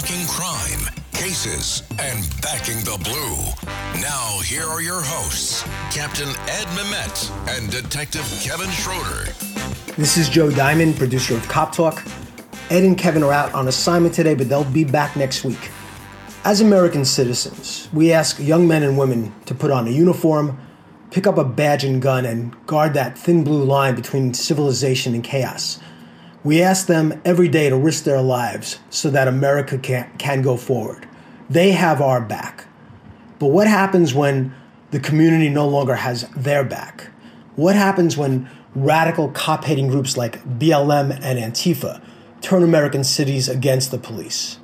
Talking crime, cases, and backing the blue. Now, here are your hosts, Captain Ed Mamet and Detective Kevin Schroeder. This is Joe Diamond, producer of Cop Talk. Ed and Kevin are out on assignment today, but they'll be back next week. As American citizens, we ask young men and women to put on a uniform, pick up a badge and gun, and guard that thin blue line between civilization and chaos. We ask them every day to risk their lives so that America can, can go forward. They have our back. But what happens when the community no longer has their back? What happens when radical cop hating groups like BLM and Antifa turn American cities against the police?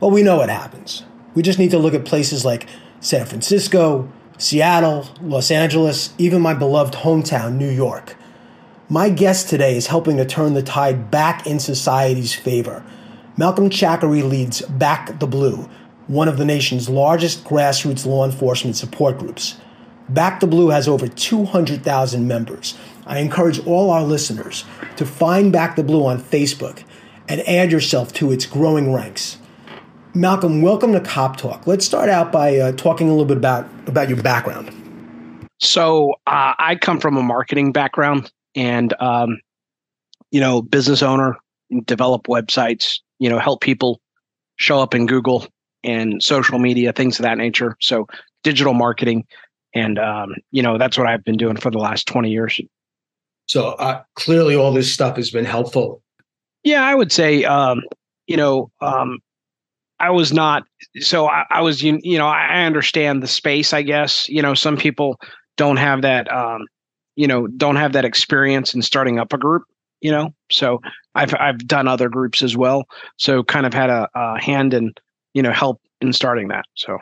Well, we know what happens. We just need to look at places like San Francisco, Seattle, Los Angeles, even my beloved hometown, New York. My guest today is helping to turn the tide back in society's favor. Malcom Chakery leads Back the Blue, one of the nation's largest grassroots law enforcement support groups. Back the Blue has over 200,000 members. I encourage all our listeners to find Back the Blue on Facebook and add yourself to its growing ranks. Malcolm, welcome to Cop Talk. Let's start out by uh, talking a little bit about, about your background. So, uh, I come from a marketing background and um, you know business owner develop websites you know help people show up in google and social media things of that nature. So digital marketing and um, you know that's what i've been doing for the last 20 years. So uh, clearly all this stuff has been helpful. Yeah i would say um, you know um, i was not so I, I, was you, you know i understand the space i guess. You know some people don't have that um, you know don't have that experience in starting up a group you know? So i've i've done other groups as well. So kind of had a, a hand in you know help in starting that so.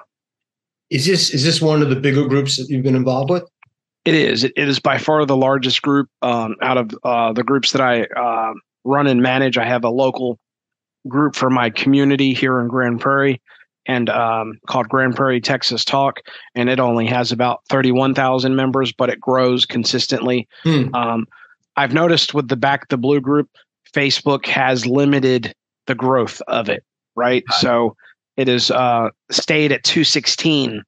Is this is this one of the bigger groups that you've been involved with? It is. It, it is by far the largest group um, out of uh, the groups that i uh, run and manage. I have a local group for my community here in grand prairie and um, called Grand Prairie Texas Talk, and it only has about thirty-one thousand members, but it grows consistently. Hmm. Um, I've noticed with the Back the Blue group, Facebook has limited the growth of it, right? So it has uh, stayed at two sixteen,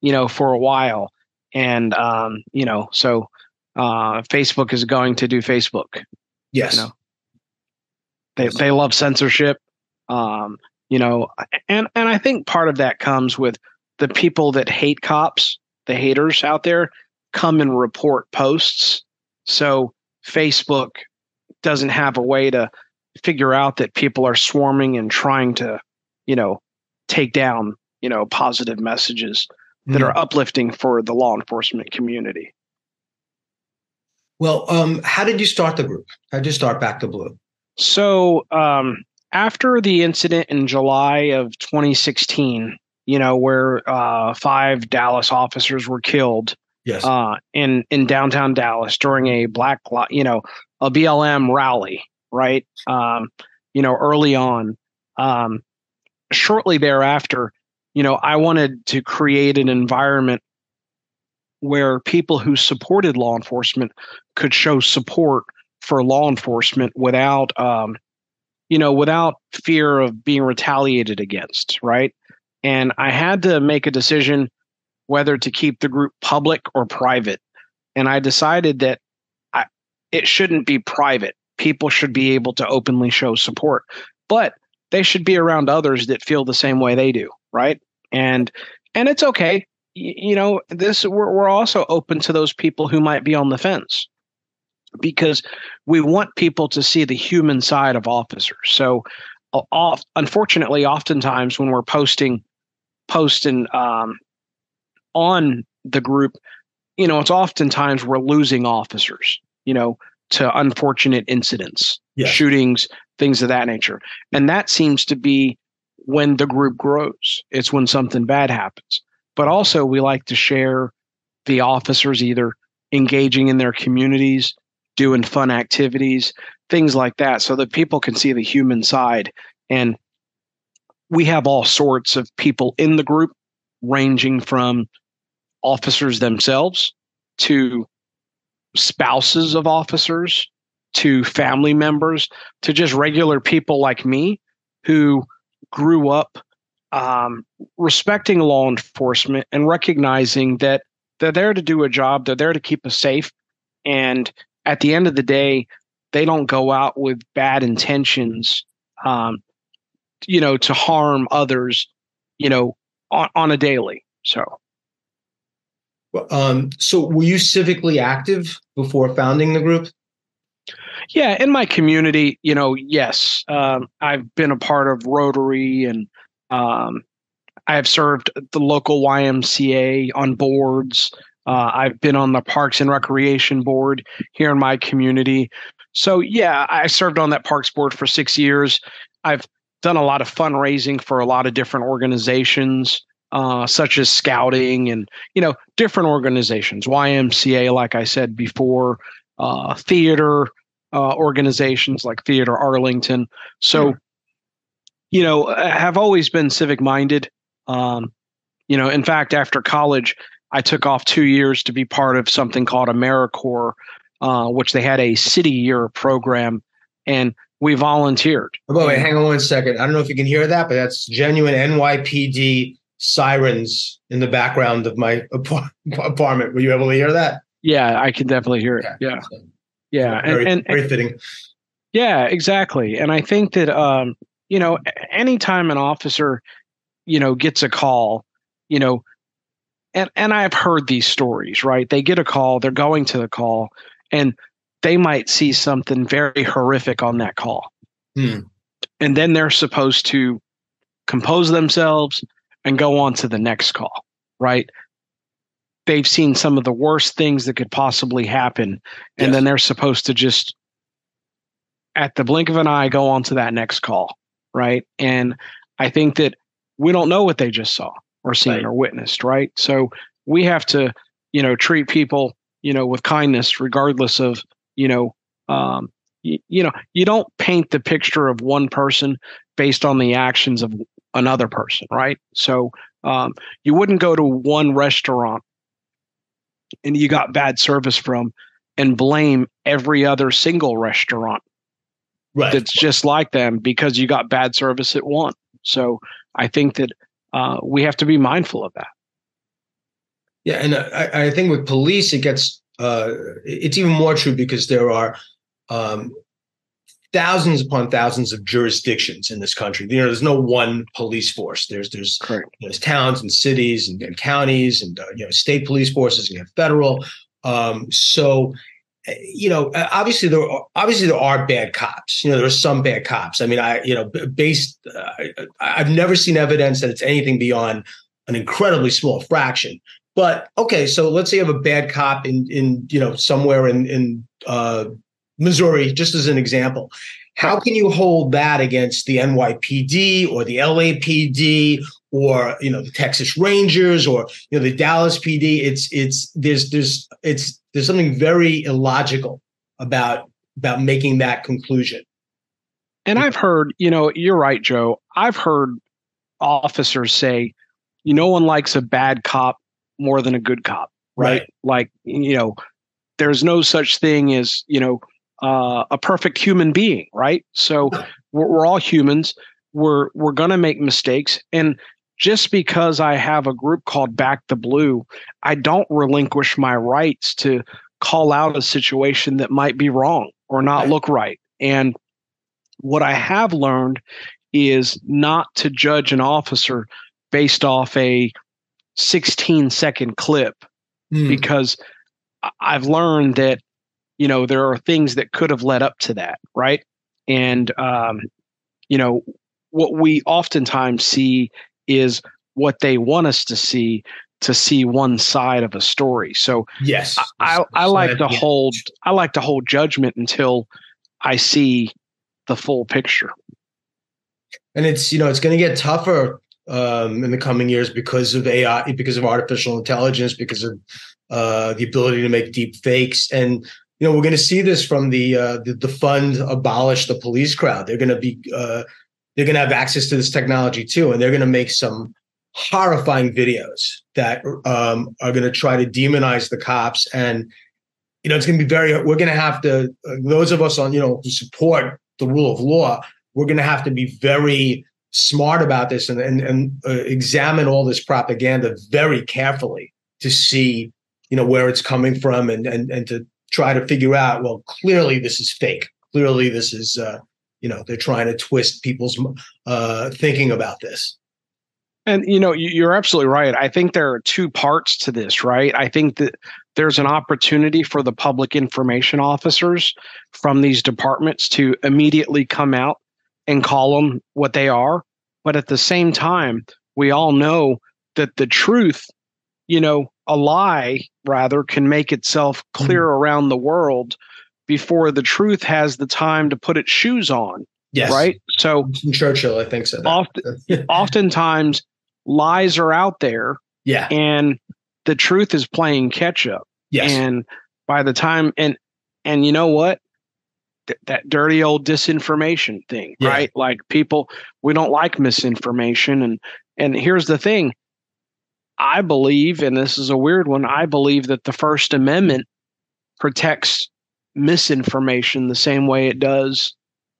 you know, for a while, and um, you know, so uh, Facebook is going to do Facebook. Yes. You know? They they love censorship. Um, you know and and i think part of that comes with the people that hate cops the haters out there come and report posts. So facebook doesn't have a way to figure out that people are swarming and trying to you know take down you know positive messages that are uplifting for the law enforcement community. Well um, how did you start the group? How did you start back to blue? So um, after the incident in July of 2016, you know, where uh, five Dallas officers were killed yes. uh, in in downtown Dallas during a black, you know, a BLM rally, right? Um, you know, early on, um, shortly thereafter, you know, I wanted to create an environment where people who supported law enforcement could show support for law enforcement without um, you know, without fear of being retaliated against, right? And I had to make a decision whether to keep the group public or private. And I decided that I, it shouldn't be private. People should be able to openly show support, but they should be around others that feel the same way they do, right? And and it's okay. you know, this we're, we're also open to those people who might be on the fence because we want people to see the human side of officers. So, off, unfortunately, oftentimes when we're posting, posting um, on the group, you know, it's oftentimes we're losing officers, you know, to unfortunate incidents, yeah. shootings, things of that nature. And that seems to be when the group grows. It's when something bad happens. But also, we like to share the officers either engaging in their communities, doing fun activities, things like that, so that people can see the human side. And we have all sorts of people in the group, ranging from officers themselves to spouses of officers to family members to just regular people like me who grew up um, respecting law enforcement and recognizing that they're there to do a job, they're there to keep us safe. And at the end of the day, they don't go out with bad intentions, um, you know, to harm others, you know, on, on a daily. So. Um, so were you civically active before founding the group? Yeah, in my community, you know, yes, um, I've been a part of Rotary and um, I have served the local YMCA on boards. Uh, I've been on the Parks and Recreation Board here in my community. So, yeah, I served on that Parks Board for six years. I've done a lot of fundraising for a lot of different organizations, uh, such as scouting and, you know, different organizations, YMCA, like I said before, uh, theater, uh, organizations like Theater Arlington. So, hmm. you know, have always been civic minded. Um, you know, in fact, after college, I took off two years to be part of something called AmeriCorps, uh, which they had a city year program, and we volunteered. Oh, wait, hang on one second. I don't know if you can hear that, but that's genuine NYPD sirens in the background of my apartment. Were you able to hear that? Yeah, I can definitely hear it. Yeah. yeah. Yeah, very, and, and, very fitting. Yeah, exactly. And I think that um, you know, anytime an officer, you know, gets a call, you know, and and I've heard these stories, right? They get a call, they're going to the call, and they might see something very horrific on that call. Hmm. And then they're supposed to compose themselves and go on to the next call, right? they've seen some of the worst things that could possibly happen and yes. then they're supposed to just at the blink of an eye go on to that next call right and i think that we don't know what they just saw or seen right. or witnessed right so we have to you know treat people you know with kindness regardless of you know um you, you know you don't paint the picture of one person based on the actions of another person right so um, you wouldn't go to one restaurant and you got bad service from and blame every other single restaurant right. that's just like them because you got bad service at one. So I think that uh, we have to be mindful of that. Yeah, and I, I think with police, it gets uh, it's even more true because there are um, thousands upon thousands of jurisdictions in this country. You know, there's no one police force. There's there's there's towns and cities and, and counties and uh, you know state police forces and you have federal. Um, so you know, obviously there are, obviously there are bad cops. You know, there are some bad cops. I mean, I you know, based uh, I've never seen evidence that it's anything beyond an incredibly small fraction. But okay, so let's say you have a bad cop in in you know somewhere in in uh, Missouri, just as an example. How can you hold that against the NYPD or the LAPD or you know the Texas Rangers or you know the Dallas PD? It's it's there's there's it's there's something very illogical about about making that conclusion. And I've heard, you know, you're right, Joe. I've heard officers say, you no one likes a bad cop more than a good cop, right? right? Like, you know, there's no such thing as, you know, uh, a perfect human being, right? So we're, we're all humans. We're we're gonna make mistakes, and just because I have a group called Back the Blue, I don't relinquish my rights to call out a situation that might be wrong or not look right. And what I have learned is not to judge an officer based off a 16 second clip mm. because I've learned that you know there are things that could have led up to that right and um, you know what we oftentimes see is what they want us to see to see one side of a story. So yes, I, I, I like to hold I like to hold judgment until I see the full picture. And it's you know it's going to get tougher um, in the coming years because of AI, because of artificial intelligence, because of uh, the ability to make deep fakes, and you know we're going to see this from the uh, the, the fund abolish the police crowd. They're going to be uh, they're going to have access to this technology too, and they're going to make some horrifying videos that um, are going to try to demonize the cops. And you know it's going to be very we're going to have to uh, those of us on you know who support the rule of law we're going to have to be very smart about this and and, and uh, examine all this propaganda very carefully to see you know where it's coming from and and and to try to figure out well clearly this is fake. Clearly this is uh, you know they're trying to twist people's uh, thinking about this and you know, you're absolutely right. I think there are two parts to this, right? I think that there's an opportunity for the public information officers from these departments to immediately come out and call them what they are. But at the same time, we all know that the truth, you know, a lie rather can make itself clear mm-hmm. around the world before the truth has the time to put its shoes on. Yes. Right. So Churchill, I think so. Often, oftentimes lies are out there. Yeah. And the truth is playing catch up. Yes. And by the time and and you know what? Th- that dirty old disinformation thing, yeah. right? Like people we don't like misinformation and and here's the thing. I believe and this is a weird one, I believe that the first amendment protects misinformation the same way it does,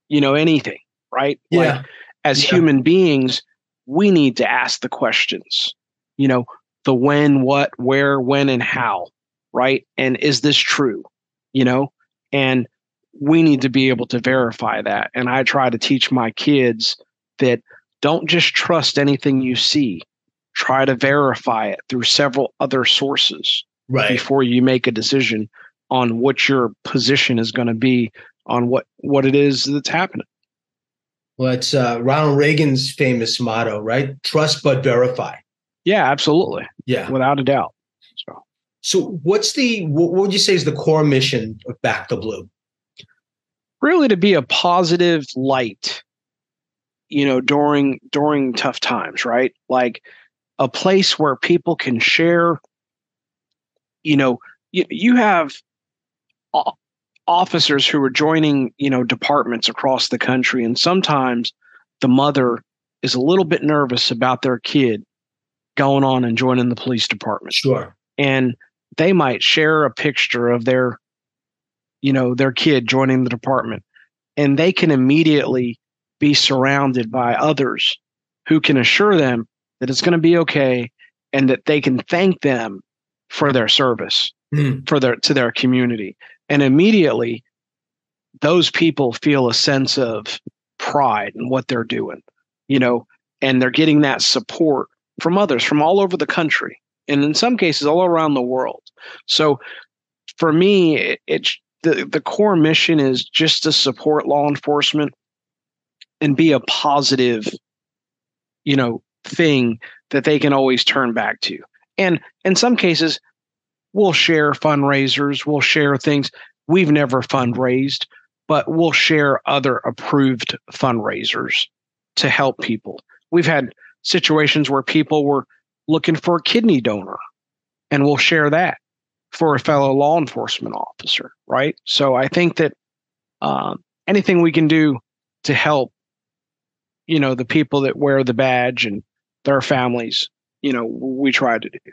you know, anything, right? Yeah. Like as yeah. human beings, we need to ask the questions, you know, the when, what, where, when, and how, right? And is this true, you know? And we need to be able to verify that. And I try to teach my kids that don't just trust anything you see, try to verify it through several other sources right. before you make a decision on what your position is going to be on what what it is that's happening. Well, it's uh, Ronald Reagan's famous motto, right? Trust but verify. Yeah, absolutely. Yeah, without a doubt. So, so what's the what would you say is the core mission of Back the Blue? Really, to be a positive light, you know, during during tough times, right? Like a place where people can share. You know, you, you have officers who are joining, you know, departments across the country, and sometimes the mother is a little bit nervous about their kid going on and joining the police department. Sure. And they might share a picture of their, you know, their kid joining the department, and they can immediately be surrounded by others who can assure them that it's going to be okay and that they can thank them for their service mm. for their to their community and immediately, those people feel a sense of pride in what they're doing, you know, and they're getting that support from others from all over the country and in some cases all around the world. So for me, it, it's the, the core mission is just to support law enforcement and be a positive, you know, thing that they can always turn back to. And in some cases, we'll share fundraisers, we'll share things. We've never fundraised, but we'll share other approved fundraisers to help people. We've had situations where people were looking for a kidney donor, and we'll share that for a fellow law enforcement officer, right? So I think that uh, anything we can do to help, you know, the people that wear the badge and their families, you know, we try to do.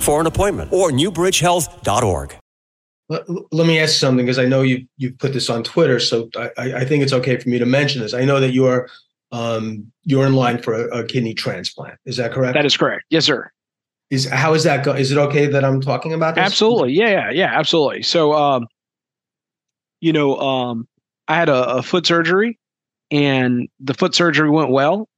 for an appointment or newbridgehealth.org. Let, let me ask something because I know you you put this on Twitter, so I, I think it's okay for me to mention this. I know that you are um, you're in line for a, a, kidney transplant. Is that correct? That is correct. Yes, sir. Is how is that go? Is it okay that I'm talking about this? Absolutely. Yeah, yeah, yeah, absolutely. So um you know, um I had a, a foot surgery and the foot surgery went well,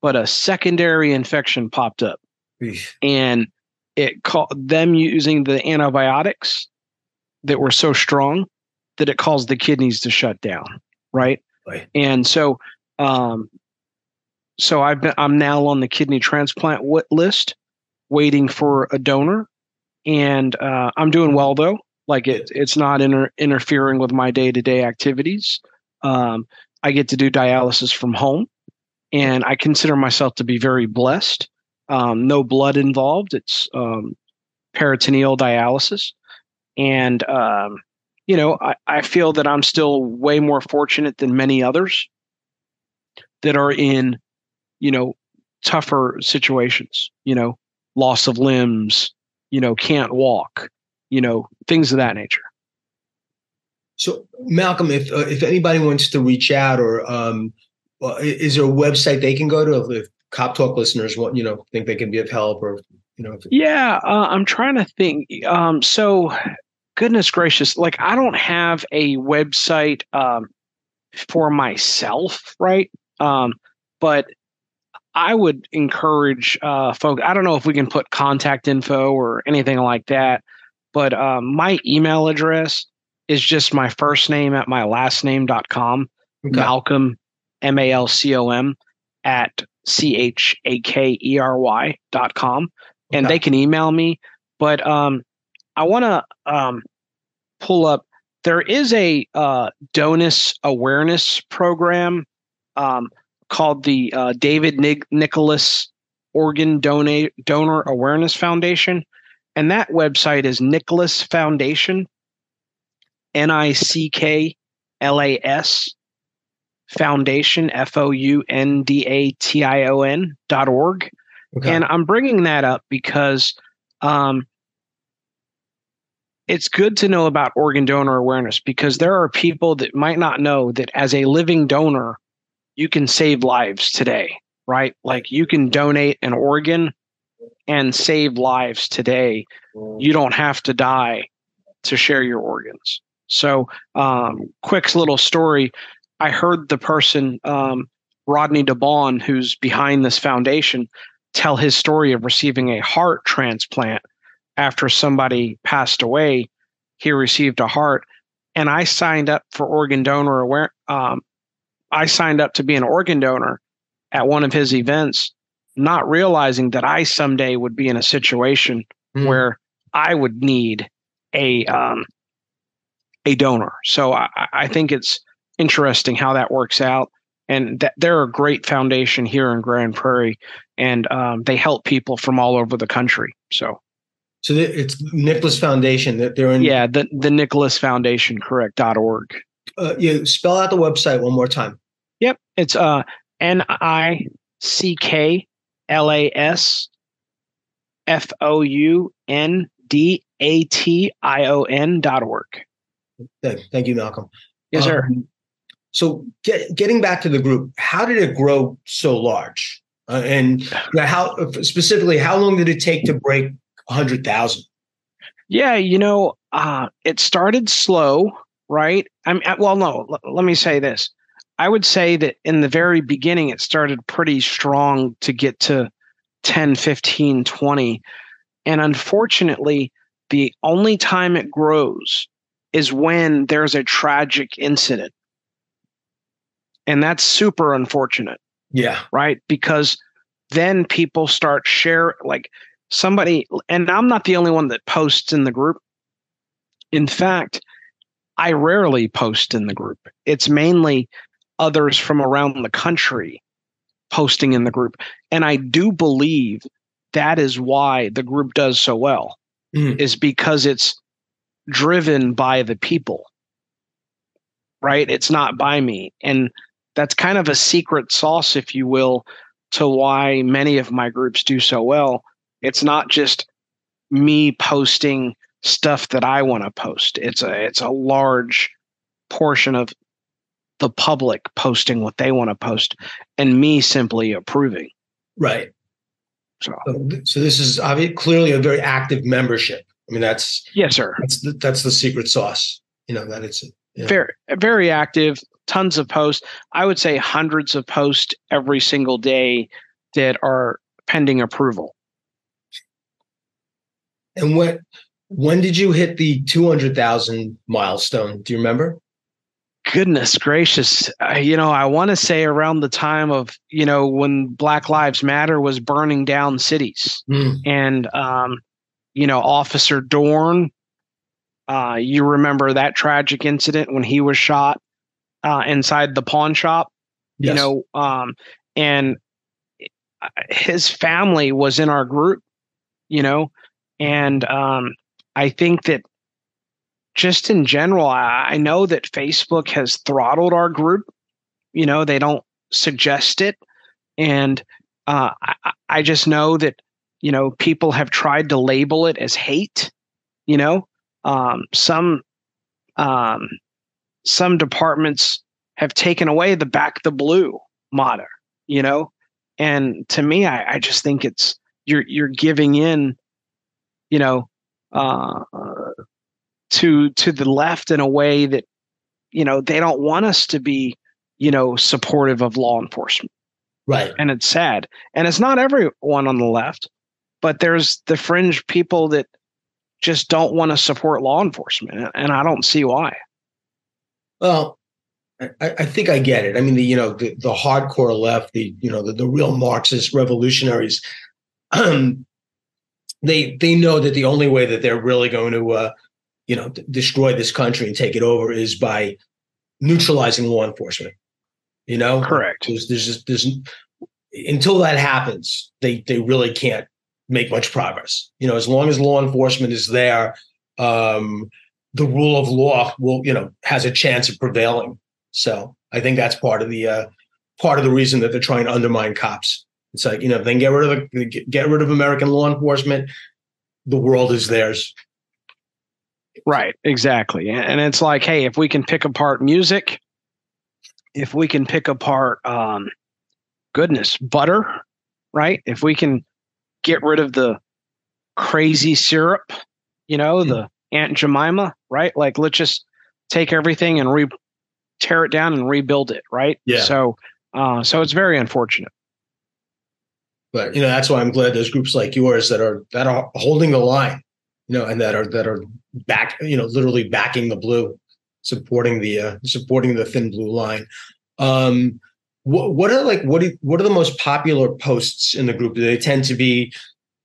but a secondary infection popped up. Eesh. And it called them using the antibiotics that were so strong that it caused the kidneys to shut down. Right. Boy. And so um so I've been I'm now on the kidney transplant list waiting for a donor and uh, I'm doing well though like it it's not inter- interfering with my day-to-day activities um, I get to do dialysis from home and I consider myself to be very blessed um, no blood involved. It's um, peritoneal dialysis. And um, you know I, I feel that I'm still way more fortunate than many others that are in you know tougher situations you know loss of limbs you know can't walk you know things of that nature. So, Malcom, if uh, if anybody wants to reach out, or um, uh, is there a website they can go to if Cop Talk listeners want, you know, think they can be of help, or you know, if, yeah uh, i'm trying to think um so goodness gracious like i don't have a website um for myself right um but i would encourage uh folks i don't know if we can put contact info or anything like that but um my email address is just my first name at my last name.com Okay. malcom m-a-l-c-o-m at c-h-a-k-e-r-y dot com and Okay. they can email me but um i want to um pull up there is a uh donus awareness program um called the uh, david Nig- nicklas organ donate donor awareness foundation and that website is nicklas foundation n-i-c-k-l-a-s foundation f-o-u-n-d-a-t-i-o-n dot org okay. and I'm bringing that up because um, it's good to know about organ donor awareness because there are people that might not know that as a living donor, you can save lives today, right? Like you can donate an organ and save lives today. You don't have to die to share your organs. So, um, quick little story. I heard the person, um, Rodney DeBaun, who's behind this foundation, tell his story of receiving a heart transplant after somebody passed away. He received a heart, and I signed up for organ donor aware. Um, I signed up to be an organ donor at one of his events, not realizing that I someday would be in a situation Mhm. where I would need a um, a donor. So I, I think it's interesting how that works out, and that they're a great foundation here in Grand Prairie, and um, they help people from all over the country. So so it's Nicklas Foundation that they're in. yeah, the the Nicklas Foundation, correct dot org. Uh, you spell out the website one more time. Yep, it's uh N I C K L A S F O U N D A T I O N dot org. Thank, thank you, Malcom. Yes, sir. Um, so, get, getting back to the group, how did it grow so large? Uh, and how specifically, how long did it take to break hundred thousand? Yeah, you know, uh, it started slow, right? I'm well, no. L- let me say this. I would say that in the very beginning, it started pretty strong to get to 10, 15, 20. And unfortunately, the only time it grows is when there's a tragic incident. And that's super unfortunate Yeah, right? Because then people start share like somebody, and I'm not the only one that posts in the group. In fact, I rarely post in the group. It's mainly others from around the country posting in the group. And I do believe that is why the group does so well, Mhm. is because it's driven by the people, right? It's not by me. And that's kind of a secret sauce, if you will, to why many of my groups do so well. It's not just me posting stuff that I want to post. It's a it's a large portion of the public posting what they want to post and me simply approving. right. So, so this is obviously clearly a very active membership. I mean, that's yes, sir. That's the, that's the secret sauce. You know that it's very very active. Tons of posts. I would say hundreds of posts every single day that are pending approval. And what when did you hit the 200,000 milestone? Do you remember? Goodness gracious. Uh, you know, I want to say around the time of, you know, when Black Lives Matter was burning down cities. Mm. And, um, you know, Officer Dorn, uh, you remember that tragic incident when he was shot uh, inside the pawn shop? Yes. You know, um, and his family was in our group, you know, and um, I think that just in general, I, I know that Facebook has throttled our group. You know, they don't suggest it. And uh, I, I just know that, you know, people have tried to label it as hate. You know, um, some um, some departments have taken away the back the blue motto, you know, and to me, I, I just think it's you're you're giving in, you know, uh, to to the left in a way that you know they don't want us to be you know supportive of law enforcement. Right. And it's sad. And it's not everyone on the left but there's the fringe people that just don't want to support law enforcement and i don't see why well I, I think I get it. I mean, the you know the, the hardcore left, the you know the, the real Marxist revolutionaries, um, they they know that the only way that they're really going to uh, you know d- destroy this country and take it over is by neutralizing law enforcement. You know, correct. There's there's just there's until that happens, they they really can't make much progress. You know, as long as law enforcement is there, um, the rule of law will you know has a chance of prevailing. So I think that's part of the uh, part of the reason that they're trying to undermine cops. It's like you know, then get rid of the, get rid of American law enforcement. The world is theirs. Right, exactly. And it's like, hey, if we can pick apart music, if we can pick apart, um, goodness, butter, right? If we can get rid of the crazy syrup, you know, mm. the Aunt Jemima, right? Like, let's just take everything and re tear it down and rebuild it, right? Yeah. So, uh, so it's very unfortunate. But you know, that's why I'm glad there's groups like yours that are that are holding the line, you know, and that are that are back, you know, literally backing the blue, supporting the uh, supporting the thin blue line. Um, what what are like what do, what are the most popular posts in the group? Do they tend to be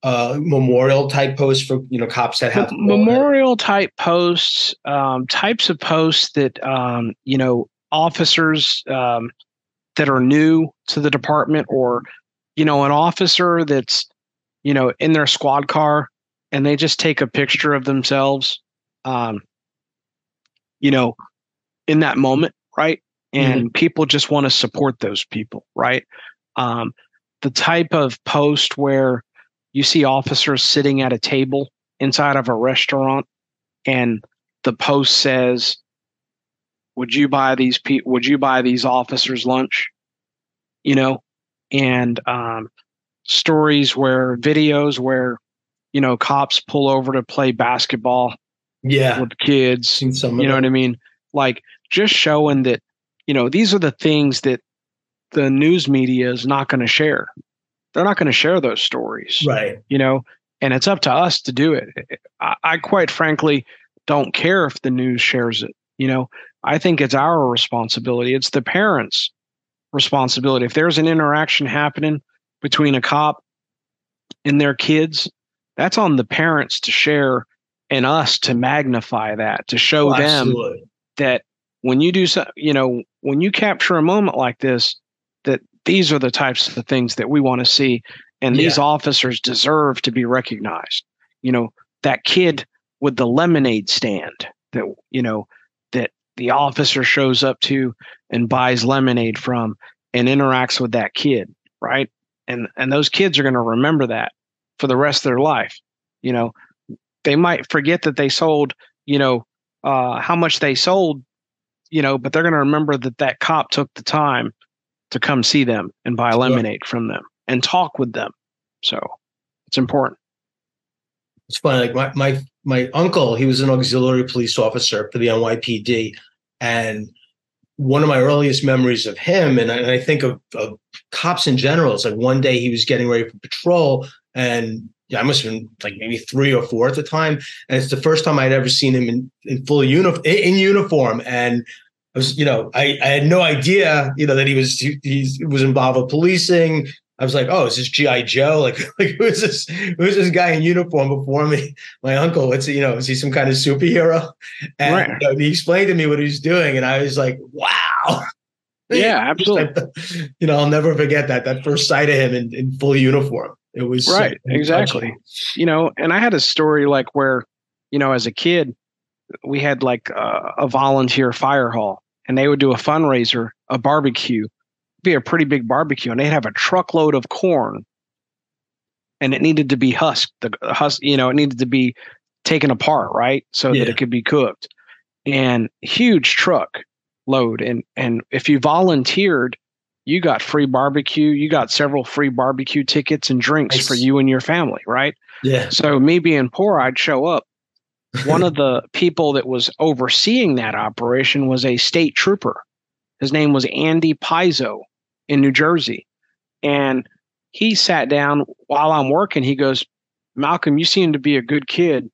uh, memorial type posts for you know cops that have memorial type posts, um, types of posts that um, you know officers um, that are new to the department or you know, an officer that's, you know, in their squad car and they just take a picture of themselves, um, you know, in that moment, right? And mm-hmm. people just want to support those people, right? Um, the type of post where you see officers sitting at a table inside of a restaurant and the post says, would you buy these pe- would you buy these officers lunch? You know and um, stories where videos where you know cops pull over to play basketball yeah. with kids you know what i mean? Like just showing that you know these are the things that the news media is not going to share they're not going to share those stories right. you know? And it's up to us to do it. I, I quite frankly don't care if the news shares it you know? I think it's our responsibility it's the parents responsibility. If there's an interaction happening between a cop and their kids, that's on the parents to share and us to magnify that, to show oh, them that when you do so, you know, when you capture a moment like this, that these are the types of things that we want to see. And yeah. these officers deserve to be recognized. You know, that kid with the lemonade stand that, you know, that the officer shows up to and buys lemonade from and interacts with that kid, right? And and those kids are going to remember that for the rest of their life. You know, they might forget that they sold, you know, uh, how much they sold, you know, but they're going to remember that that cop took the time to come see them and buy lemonade from them and talk with them. So It's important. It's funny. Like my my my uncle, he was an auxiliary police officer for the NYPD, and one of my earliest memories of him, and I, and I think of, of, cops in general, is like one day he was getting ready for patrol, and yeah, I must have been like maybe three or four at the time, and it's the first time I'd ever seen him in, in full uniform in uniform, and I was, you know, I, I had no idea, you know, that he was he, he was involved with policing. I was like, oh, is this GI Joe? Like, like who is this? Who is this guy in uniform before me? My uncle. What's you know? Is he some kind of superhero? And right. you know, he explained to me what he was doing, and I was like, wow. Yeah, absolutely. you know, I'll never forget that that first sight of him in, in full uniform. It was right, exactly. You know, and I had a story like where, you know, as a kid, we had like a, a volunteer fire hall, and they would do a fundraiser, a barbecue, be a pretty big barbecue, and they'd have a truckload of corn, and it needed to be husked. The husk, you know, it needed to be taken apart, right, so yeah. that it could be cooked. And huge truck load, and and if you volunteered, you got free barbecue. You got several free barbecue tickets and drinks nice. for you and your family, right? Yeah. So me being poor, I'd show up. One of the people that was overseeing that operation was a state trooper. His name was Andy Pizzo in New Jersey. And he sat down while I'm working. He goes, Malcom, you seem to be a good kid,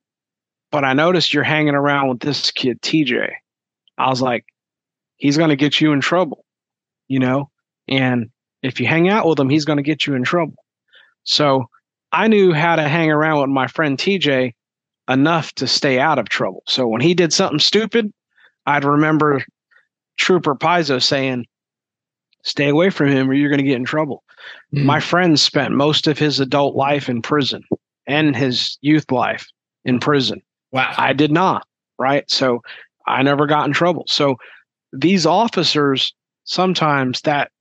but I noticed you're hanging around with this kid, TJ. I was like, he's going to get you in trouble, you know? And if you hang out with him, he's going to get you in trouble. So I knew how to hang around with my friend TJ enough to stay out of trouble. So when he did something stupid, I'd remember Trooper Pizzo saying, stay away from him or you're going to get in trouble. Mm. My friend spent most of his adult life in prison and his youth life in prison. Wow. I did not, right? So I never got in trouble. So these officers, sometimes that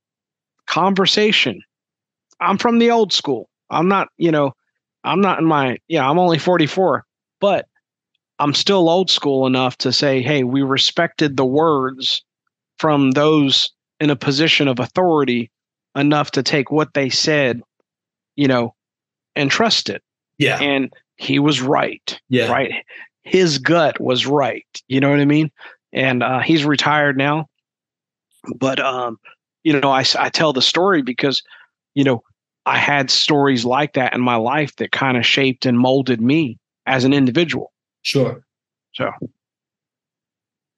conversation, I'm from the old school. I'm not, you know, I'm not in my, yeah, I'm only 44, but I'm still old school enough to say, hey, we respected the words from those in a position of authority enough to take what they said, you know, and trust it. Yeah. And he was right. Yeah. Right. His gut was right. You know what I mean? And uh, he's retired now. But, um, you know, I, I tell the story because, you know, I had stories like that in my life that kind of shaped and molded me as an individual. Sure. So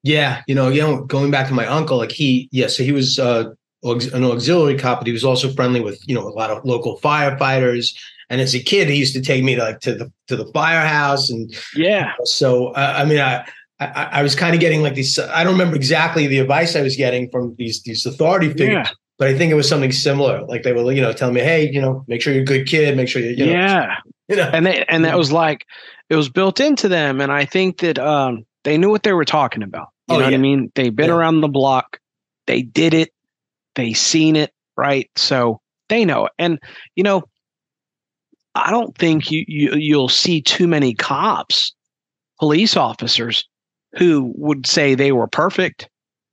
yeah, you know, you know, going back to my uncle, like he, yeah, so he was uh, an auxiliary cop, but he was also friendly with you know a lot of local firefighters. And as a kid, he used to take me to like to the to the firehouse, and yeah. So uh, I mean, I, I, I was kind of getting like these. I don't remember exactly the advice I was getting from these these authority figures, yeah. but I think it was something similar. Like they were, you know, telling me, hey, you know, make sure you're a good kid, make sure you, you know, yeah, you know, and they, and that was like it was built into them, and I think that um they knew what they were talking about. You oh, know yeah. what I mean? They've been yeah. around the block. They did it. They seen it, right? So they know it. And you know, I don't think you, you you'll see too many cops, police officers who would say they were perfect,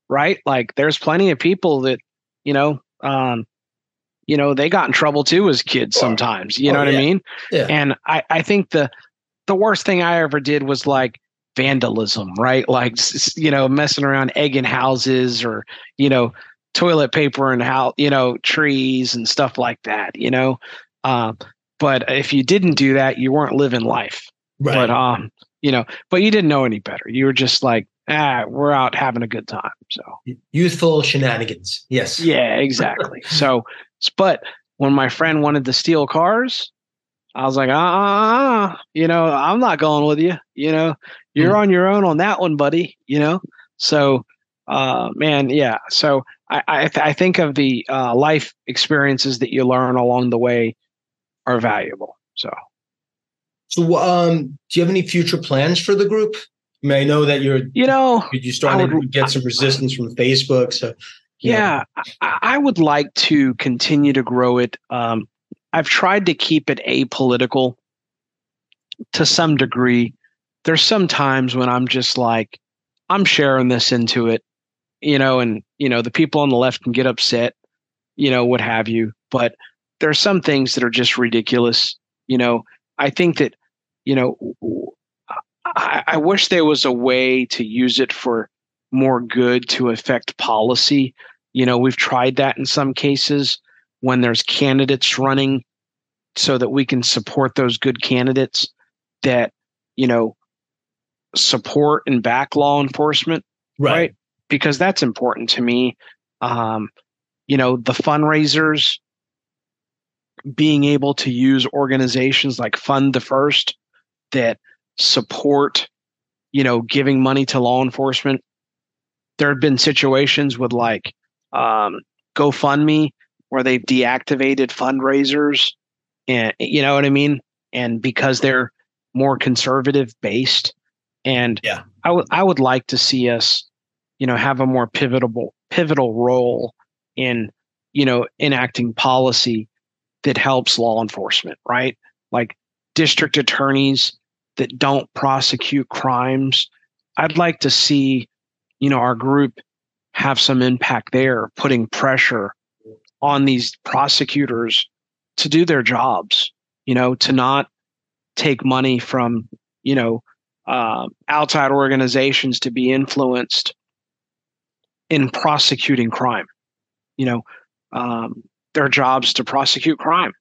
right? Like there's plenty of people that, you know, um, you know, they got in trouble too as kids sometimes. You know oh, what yeah. I mean? Yeah. And I, I think the the worst thing I ever did was like vandalism, right? Like you know, messing around egging houses or you know, toilet paper and how you know trees and stuff like that. You know, uh, but if you didn't do that, you weren't living life. Right. But um, you know, but you didn't know any better. You were just like, ah, we're out having a good time. So youthful shenanigans. Yes. Yeah, exactly. so, but when my friend wanted to steal cars, I was like, ah, uh, you know, I'm not going with you. You know, you're mm. on your own on that one, buddy. You know, so uh, man, yeah. So I I, th- I think of the uh, life experiences that you learn along the way are valuable. So. So, um, do you have any future plans for the group? I mean, I know that you're, you know, you starting would, to get some resistance from Facebook. So, yeah, I, I, would like to continue to grow it. Um, I've tried to keep it apolitical to some degree. There's some times when I'm just like, I'm sharing this into it, you know, and, you know, the people on the left can get upset, you know, what have you. But there are some things that are just ridiculous. You know, I think that, you know, I, I wish there was a way to use it for more good to affect policy. You know, we've tried that in some cases when there's candidates running so that we can support those good candidates that, you know, support and back law enforcement. Right. right? Because that's important to me. Um, you know, the fundraisers, being able to use organizations like Fund the First that support, you know, giving money to law enforcement. There have been situations with like um, GoFundMe where they've deactivated fundraisers, and you know what I mean. And because they're more conservative based, and yeah, I would I would like to see us, you know, have a more pivotal pivotal role in you know enacting policy that helps law enforcement, right? Like district attorneys that don't prosecute crimes. I'd like to see, you know, our group have some impact there, putting pressure on these prosecutors to do their jobs, you know, to not take money from, you know, uh, outside organizations to be influenced in prosecuting crime. You know, um, their jobs to prosecute crime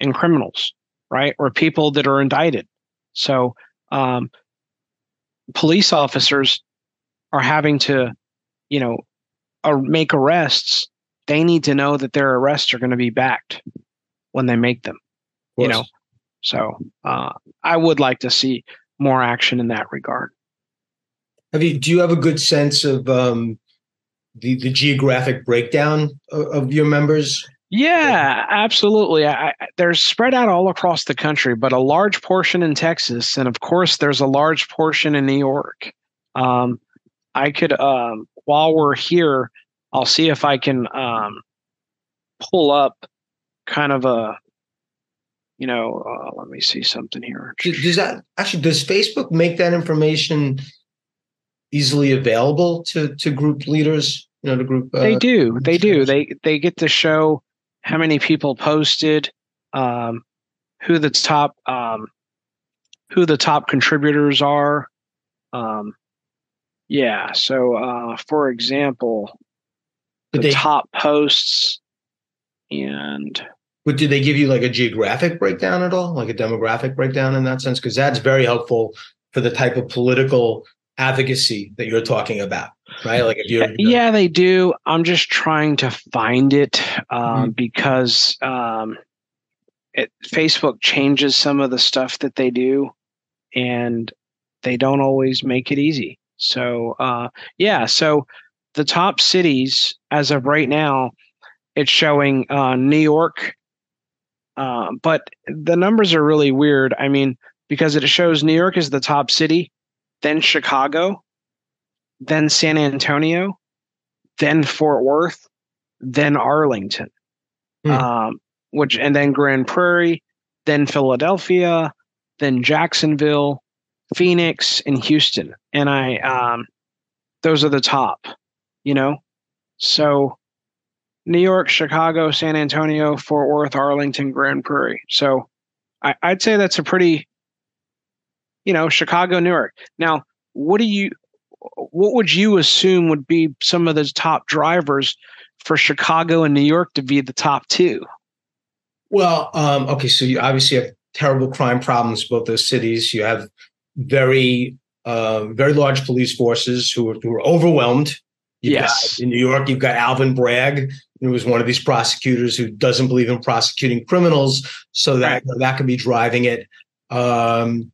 and criminals, right? Or people that are indicted. So um, police officers are having to, you know, uh, make arrests. They need to know that their arrests are going to be backed when they make them. You know, so uh, I would like to see more action in that regard. Have you? Do you have a good sense of um, the the geographic breakdown of, of your members? Yeah, absolutely. I, I, they're spread out all across the country, but a large portion in Texas, and of course, there's a large portion in New York. Um, I could, um, while we're here, I'll see if I can um, pull up kind of a, you know, uh, let me see something here. Does that actually does Facebook make that information easily available to to group leaders? You know, to group. Uh, they do. They do. They they get to show how many people posted, um, who the top um, who the top contributors are. Um, yeah. So, uh, for example, the they, top posts and. But do they give you like a geographic breakdown at all, like a demographic breakdown in that sense? Because that's very helpful for the type of political advocacy that you're talking about right? Like if you're yeah they do. I'm just trying to find it um, mm-hmm. because um, it, facebook changes some of the stuff that they do and they don't always make it easy. So uh, yeah so the top cities as of right now it's showing uh, new york uh, but the numbers are really weird. I mean because it shows new york is the top city then Chicago, then San Antonio, then Fort Worth, then Arlington, hmm. um, which and then Grand Prairie, then Philadelphia, then Jacksonville, Phoenix, and Houston. And I, um, those are the top, you know. So New York, Chicago, San Antonio, Fort Worth, Arlington, Grand Prairie. So I, would say that's a pretty you know, Chicago, Newark. Now, what do you what would you assume would be some of those top drivers for Chicago and New York to be the top two? Well, um, okay, so you obviously have terrible crime problems both those cities. You have very uh, very large police forces who are, who are overwhelmed. You've yes. Got, in New York, you've got Alvin Bragg, who was one of these prosecutors who doesn't believe in prosecuting criminals, so that right. that can be driving it. Um,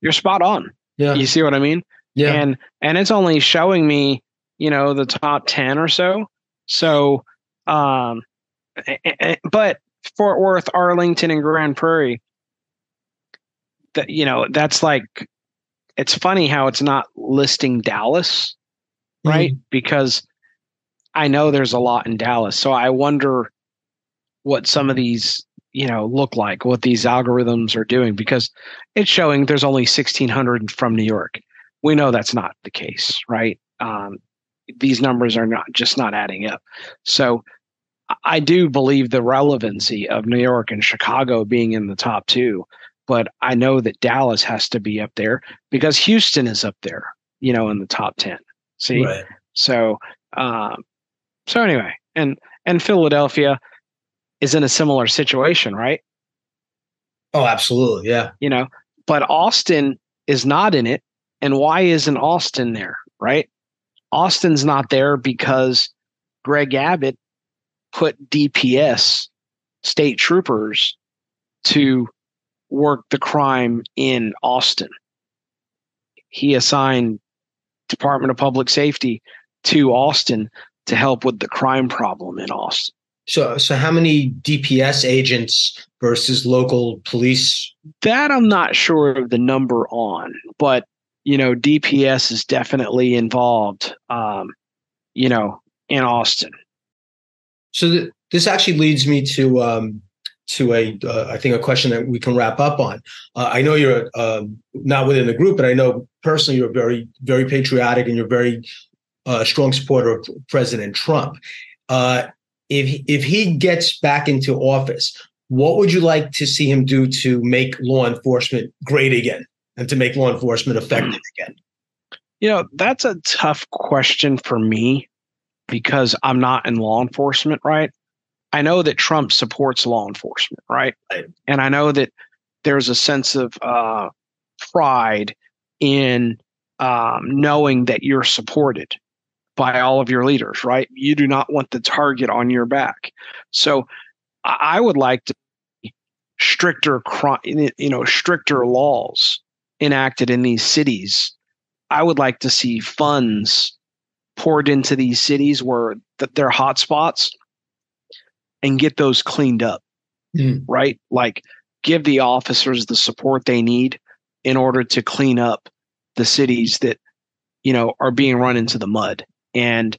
you're spot on. Yeah. You see what I mean? Yeah. And and it's only showing me, you know, the top 10 or so. So um but Fort Worth, Arlington and Grand Prairie that you know, that's like it's funny how it's not listing Dallas, right? Mm-hmm. Because I know there's a lot in Dallas. So I wonder what some of these you know look like what these algorithms are doing because it's showing there's only 1600 from new york we know that's not the case right um, these numbers are not just not adding up so I do believe the relevancy of New York and Chicago being in the top two, but I know that Dallas has to be up there because Houston is up there, you know, in the top ten. See, right. so um, so anyway, and and Philadelphia is in a similar situation, right? Oh, absolutely, yeah. You know, but Austin is not in it, and why isn't Austin there? Right? Austin's not there because Greg Abbott put DPS, state troopers, to work the crime in Austin. He assigned Department of Public Safety to Austin to help with the crime problem in Austin. So, so how many DPS agents versus local police? That I'm not sure of the number on, but you know, DPS is definitely involved. Um, you know, in Austin. So th- this actually leads me to um, to a uh, I think a question that we can wrap up on. Uh, I know you're uh, not within the group, but I know personally you're very very patriotic and you're very uh, strong supporter of President Trump. If if he gets back into office, what would you like to see him do to make law enforcement great again and to make law enforcement effective again? You know, that's a tough question for me because I'm not in law enforcement, right? I know that Trump supports law enforcement, right? right. And I know that there's a sense of uh, pride in um, knowing that you're supported by all of your leaders, right? You do not want the target on your back. So I would like to stricter you know stricter laws enacted in these cities. I would like to see funds poured into these cities where th- they're hotspots and get those cleaned up, mm. right? Like give the officers the support they need in order to clean up the cities that you know are being run into the mud and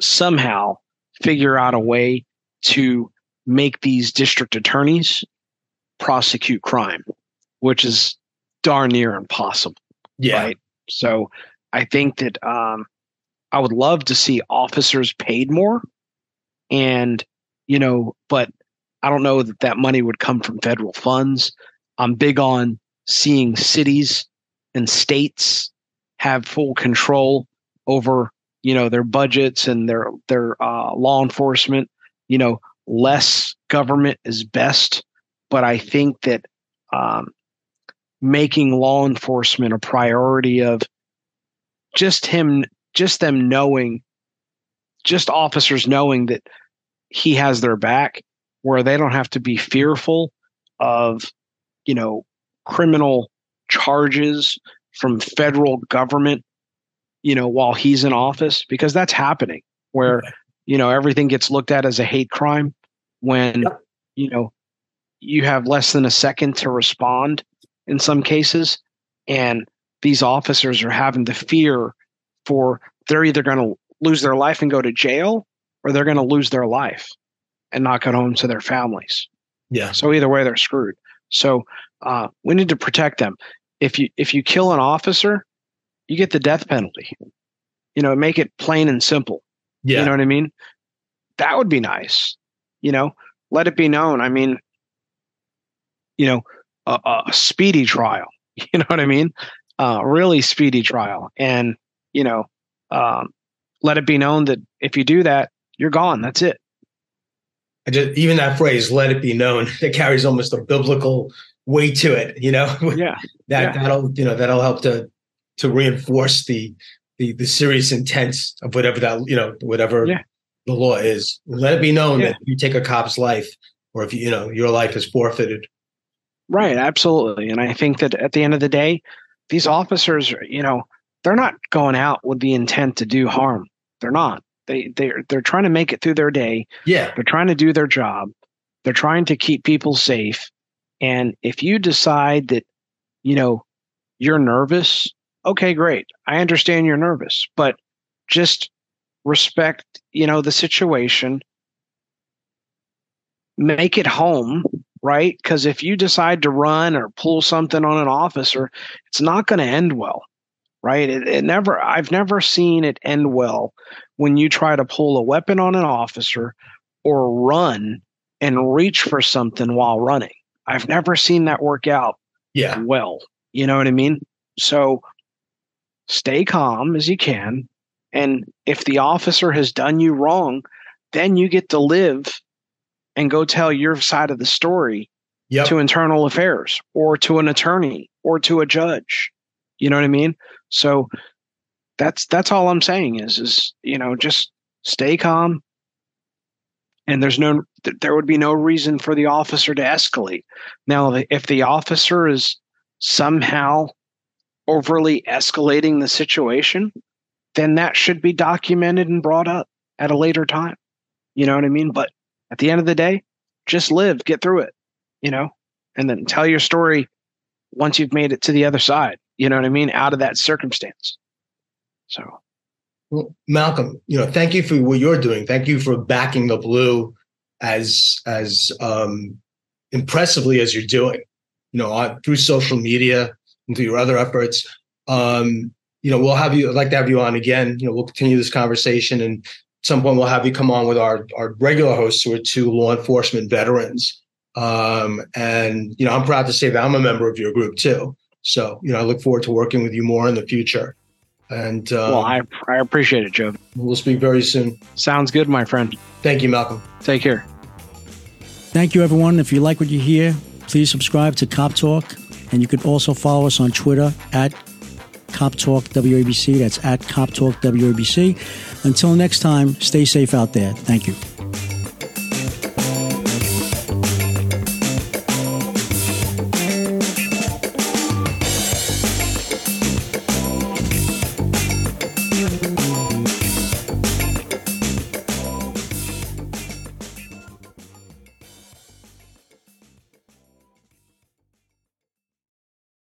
somehow figure out a way to make these district attorneys prosecute crime, which is darn near impossible. Yeah. Right. So I think that um, I would love to see officers paid more. And, you know, but I don't know that that money would come from federal funds. I'm big on seeing cities and states have full control over you know their budgets and their their uh, law enforcement you know less government is best. But i think that um, making law enforcement a priority of just him just them knowing just officers knowing that he has their back where they don't have to be fearful of you know criminal charges from federal government you know, while he's in office, because that's happening where, you know, everything gets looked at as a hate crime when, yep. you know, you have less than a second to respond in some cases. And these officers are having to fear for they're either going to lose their life and go to jail or they're going to lose their life and not get home to their families. Yeah. So either way, they're screwed. So uh, we need to protect them. If you if you kill an officer, you get the death penalty. You know, make it plain and simple. Yeah. You know what I mean? That would be nice. You know, let it be known. I mean, you know, a, a speedy trial. You know what I mean? Uh, really speedy trial. And, you know, um, let it be known that if you do that, you're gone. That's it. I just, even that phrase, let it be known, it carries almost a biblical weight to it, you know? Yeah. that, yeah. that'll, you know, that'll help to to reinforce the the, the serious intent of whatever that you know whatever yeah. the law is. Let it be known yeah. that you take a cop's life, or if you you know your life is forfeited. Right, absolutely, and I think that at the end of the day, these officers, you know, they're not going out with the intent to do harm. They're not. They they're they're trying to make it through their day. Yeah, they're trying to do their job. They're trying to keep people safe. And if you decide that, you know, you're nervous okay, great. I understand you're nervous, but just respect, you know, the situation. Make it home, right? Because if you decide to run or pull something on an officer, it's not going to end well, right? It, it never. I've never seen it end well when you try to pull a weapon on an officer or run and reach for something while running. I've never seen that work out Yeah. well. You know what I mean? So stay calm as you can. And if the officer has done you wrong, then you get to live and go tell your side of the story Yep. to internal affairs or to an attorney or to a judge. You know what I mean? So that's that's all I'm saying is is you know just stay calm and there's no there would be no reason for the officer to escalate. Now if the officer is somehow overly escalating the situation, then that should be documented and brought up at a later time. You know what I mean? But at the end of the day, just live, get through it, you know, and then tell your story once you've made it to the other side. You know what I mean? Out of that circumstance. So Well, Malcom, you know, thank you for what you're doing. Thank you for backing the blue as as um, impressively as you're doing. You know, through social media and through your other efforts. Um, you know, we'll have you. I'd like to have you on again. You know, we'll continue this conversation, and at some point we'll have you come on with our our regular hosts, who are two law enforcement veterans. Um, and you know, I'm proud to say that I'm a member of your group too. So, you know, I look forward to working with you more in the future. And um, well, I I appreciate it, Joe. we'll speak very soon. Sounds good, my friend. Thank you, Malcom. Take care. Thank you, everyone. If you like what you hear, please subscribe to Cop Talk. And you can also follow us on Twitter at Cop Talk WABC. That's at Cop Talk WABC. Until next time, stay safe out there. Thank you.